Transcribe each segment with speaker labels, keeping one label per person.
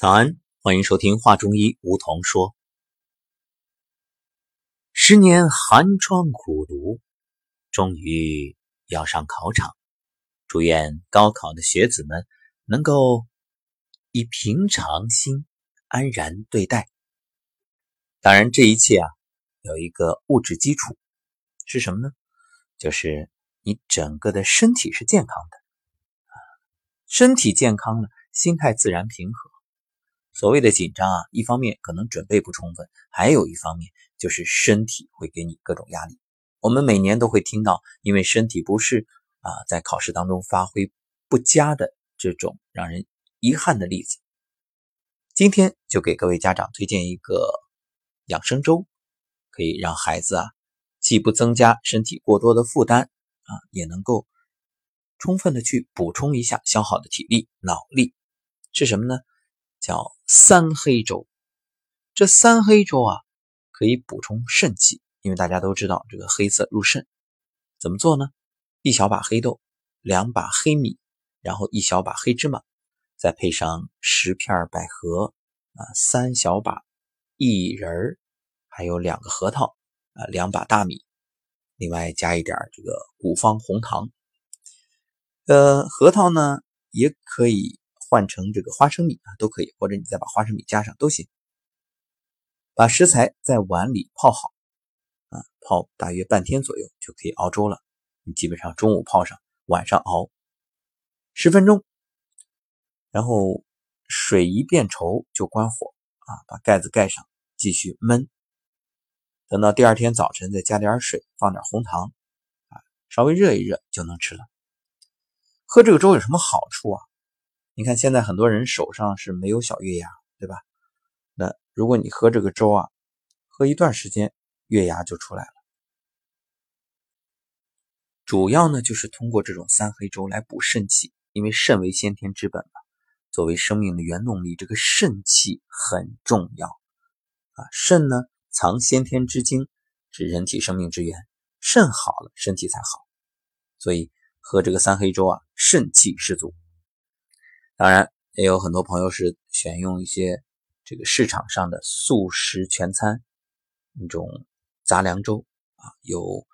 Speaker 1: 早安，欢迎收听话中医，梧桐说。十年寒窗苦读，终于要上考场。祝愿高考的学子们能够以平常心安然对待。当然，这一切啊，有一个物质基础，是什么呢？就是你整个的身体是健康的，身体健康了，心态自然平和。所谓的紧张啊，一方面可能准备不充分，还有一方面就是身体会给你各种压力。我们每年都会听到，因为身体不适啊，在考试当中发挥不佳的这种让人遗憾的例子。今天就给各位家长推荐一个养生粥，可以让孩子啊，既不增加身体过多的负担啊，也能够充分的去补充一下消耗的体力、脑力，是什么呢？叫三黑粥，这三黑粥啊，可以补充肾气，因为大家都知道这个黑色入肾。怎么做呢？一小把黑豆，两把黑米，然后一小把黑芝麻，再配上十片百合啊，三小把薏仁还有两个核桃啊，两把大米，另外加一点这个古方红糖。呃，核桃呢也可以。换成这个花生米啊，都可以，或者你再把花生米加上都行。把食材在碗里泡好啊，泡大约半天左右就可以熬粥了。你基本上中午泡上，晚上熬十分钟，然后水一变稠就关火啊，把盖子盖上，继续焖。等到第二天早晨再加点水，放点红糖啊，稍微热一热就能吃了。喝这个粥有什么好处啊？你看，现在很多人手上是没有小月牙，对吧？那如果你喝这个粥啊，喝一段时间，月牙就出来了。主要呢，就是通过这种三黑粥来补肾气，因为肾为先天之本嘛，作为生命的原动力，这个肾气很重要啊。肾呢，藏先天之精，是人体生命之源，肾好了，身体才好。所以喝这个三黑粥啊，肾气十足。当然，也有很多朋友是选用一些这个市场上的素食全餐那种杂粮粥啊，有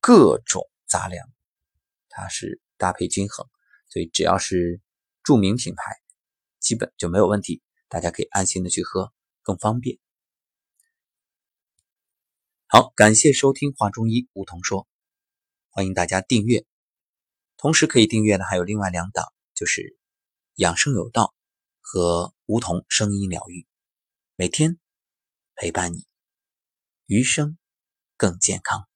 Speaker 1: 各种杂粮，它是搭配均衡，所以只要是著名品牌，基本就没有问题，大家可以安心的去喝，更方便。好，感谢收听《话中医》，梧桐说，欢迎大家订阅，同时可以订阅的还有另外两档，就是。养生有道和梧桐声音疗愈，每天陪伴你，余生更健康。